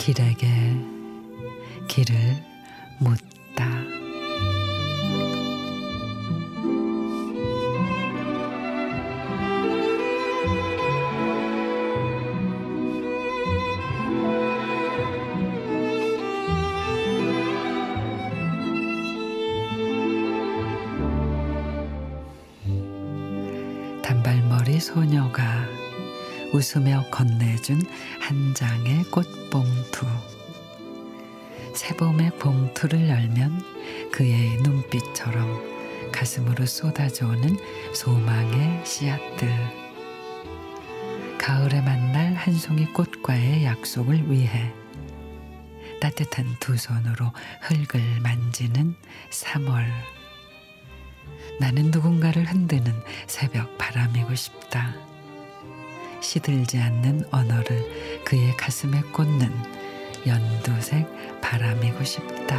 길에게 길을 묻다. 단발머리 소녀가 웃으며 건네준 한 장의 꽃봉투. 새봄의 봉투를 열면 그의 눈빛처럼 가슴으로 쏟아져오는 소망의 씨앗들. 가을에 만날 한 송이 꽃과의 약속을 위해 따뜻한 두 손으로 흙을 만지는 3월. 나는 누군가를 흔드는 새벽 바람이고 싶다. 시들지 않는 언어를 그의 가슴에 꽂는 연두색 바람이고 싶다.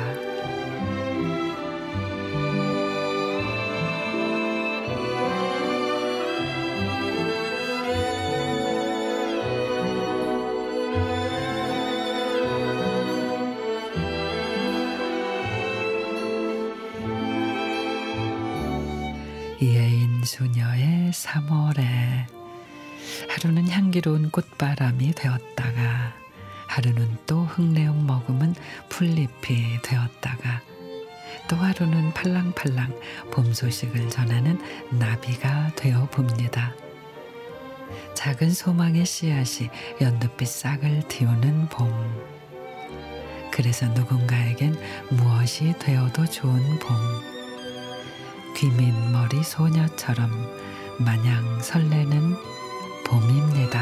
이혜인 수녀의 3월에 하루는 향기로운 꽃바람이 되었다가 하루는 또 흙내용 머금은 풀잎이 되었다가 또 하루는 팔랑팔랑 봄 소식을 전하는 나비가 되어 봅니다. 작은 소망의 씨앗이 연두빛 싹을 틔우는 봄. 그래서 누군가에겐 무엇이 되어도 좋은 봄. 귀민 머리 소녀처럼 마냥 설레는 봄입니다.